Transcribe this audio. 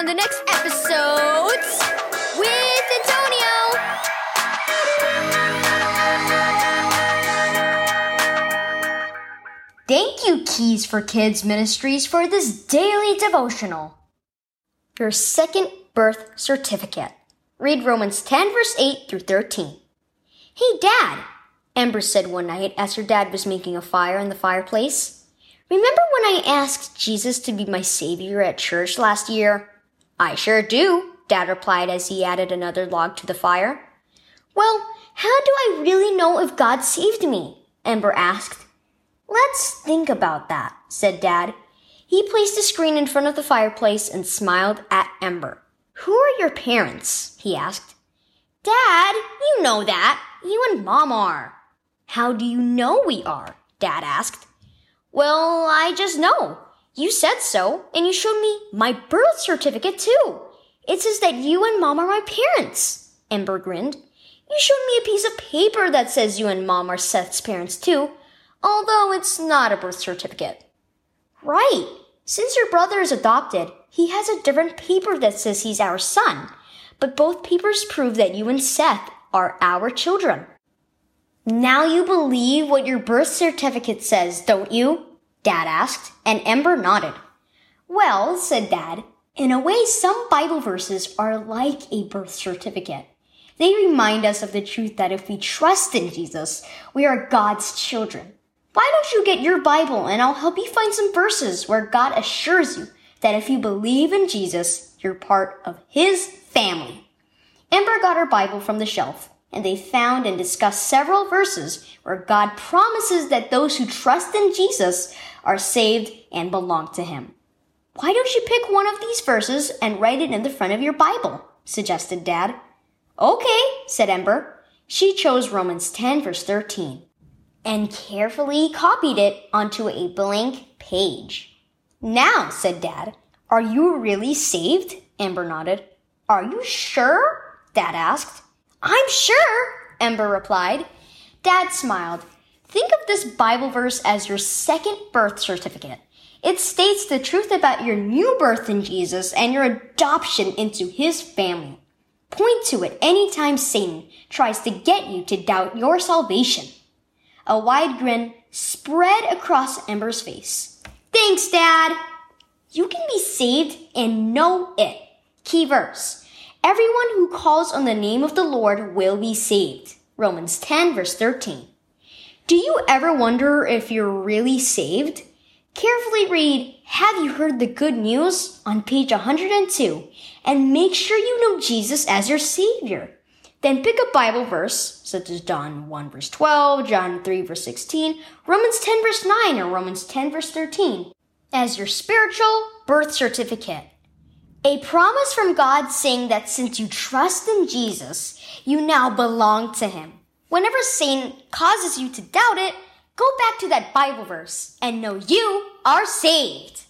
on the next episodes with Antonio. Thank you, Keys for Kids Ministries, for this daily devotional. Your second birth certificate. Read Romans 10, verse 8 through 13. Hey, Dad, Amber said one night as her dad was making a fire in the fireplace. Remember when I asked Jesus to be my savior at church last year? I sure do, Dad replied as he added another log to the fire. Well, how do I really know if God saved me? Ember asked. Let's think about that, said Dad. He placed a screen in front of the fireplace and smiled at Ember. Who are your parents? he asked. Dad, you know that. You and Mom are. How do you know we are? Dad asked. Well, I just know. You said so, and you showed me my birth certificate too. It says that you and Mom are my parents. Ember grinned. You showed me a piece of paper that says you and Mom are Seth's parents too although it's not a birth certificate. Right. Since your brother is adopted, he has a different paper that says he's our son. But both papers prove that you and Seth are our children. Now you believe what your birth certificate says, don't you? Dad asked, and Ember nodded. Well, said Dad, in a way, some Bible verses are like a birth certificate. They remind us of the truth that if we trust in Jesus, we are God's children. Why don't you get your Bible and I'll help you find some verses where God assures you that if you believe in Jesus, you're part of His family. Ember got her Bible from the shelf and they found and discussed several verses where God promises that those who trust in Jesus are saved and belong to Him. Why don't you pick one of these verses and write it in the front of your Bible? suggested Dad. Okay, said Ember. She chose Romans 10 verse 13 and carefully copied it onto a blank page. Now, said Dad, are you really saved? Ember nodded. Are you sure? Dad asked. I'm sure, Ember replied. Dad smiled. Think of this Bible verse as your second birth certificate. It states the truth about your new birth in Jesus and your adoption into his family. Point to it anytime Satan tries to get you to doubt your salvation. A wide grin spread across Ember's face. Thanks, Dad! You can be saved and know it. Key verse. Everyone who calls on the name of the Lord will be saved. Romans 10 verse 13. Do you ever wonder if you're really saved? Carefully read Have You Heard the Good News on page 102 and make sure you know Jesus as your Savior. Then pick a Bible verse, such as John 1 verse 12, John 3 verse 16, Romans 10 verse 9, or Romans 10 verse 13, as your spiritual birth certificate. A promise from God saying that since you trust in Jesus, you now belong to Him. Whenever Satan causes you to doubt it, go back to that Bible verse and know you are saved.